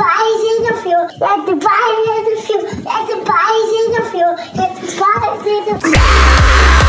bodies in the field. Let the bodies in the field. Let the bodies in the field. Let the bodies in the field.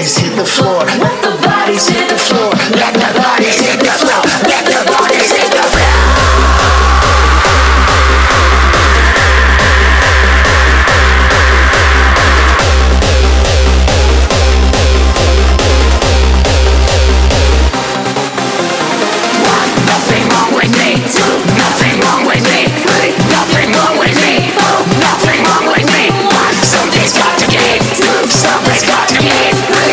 always hit the floor.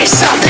myself